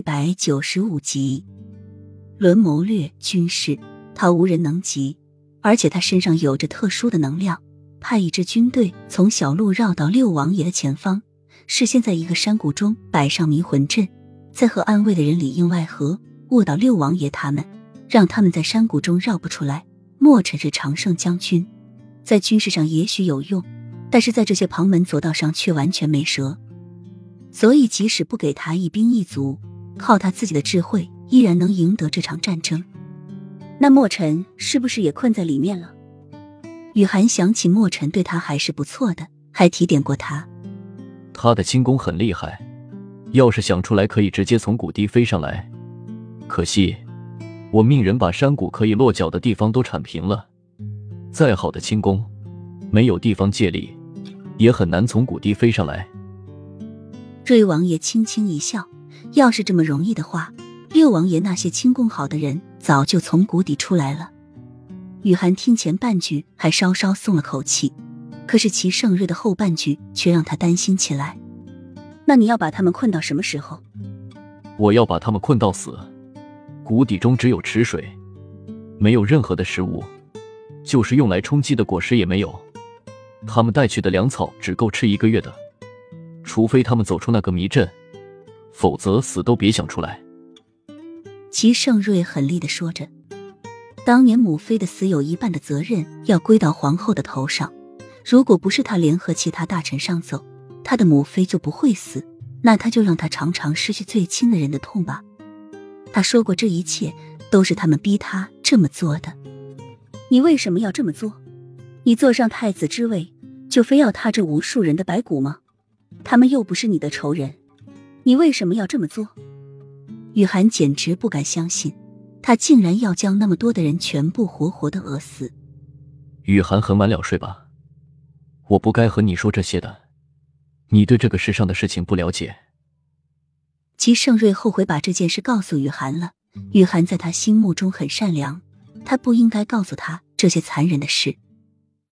一百九十五集，论谋略、军事，他无人能及，而且他身上有着特殊的能量。派一支军队从小路绕到六王爷的前方，事先在一个山谷中摆上迷魂阵，再和安慰的人里应外合，误导六王爷他们，让他们在山谷中绕不出来。莫尘是常胜将军，在军事上也许有用，但是在这些旁门左道上却完全没辙。所以，即使不给他一兵一卒，靠他自己的智慧，依然能赢得这场战争。那墨尘是不是也困在里面了？雨涵想起墨尘对他还是不错的，还提点过他。他的轻功很厉害，要是想出来，可以直接从谷底飞上来。可惜，我命人把山谷可以落脚的地方都铲平了。再好的轻功，没有地方借力，也很难从谷底飞上来。瑞王爷轻轻一笑：“要是这么容易的话，六王爷那些轻功好的人早就从谷底出来了。”雨涵听前半句还稍稍松了口气，可是齐盛瑞的后半句却让他担心起来。那你要把他们困到什么时候？我要把他们困到死。谷底中只有池水，没有任何的食物，就是用来充饥的果实也没有。他们带去的粮草只够吃一个月的。除非他们走出那个迷阵，否则死都别想出来。齐盛瑞狠厉的说着：“当年母妃的死有一半的责任要归到皇后的头上，如果不是他联合其他大臣上奏，他的母妃就不会死。那他就让他尝尝失去最亲的人的痛吧。他说过，这一切都是他们逼他这么做的。你为什么要这么做？你坐上太子之位，就非要踏这无数人的白骨吗？”他们又不是你的仇人，你为什么要这么做？雨涵简直不敢相信，他竟然要将那么多的人全部活活的饿死。雨涵，很晚了，睡吧。我不该和你说这些的，你对这个世上的事情不了解。齐盛瑞后悔把这件事告诉雨涵了。雨涵在他心目中很善良，他不应该告诉他这些残忍的事。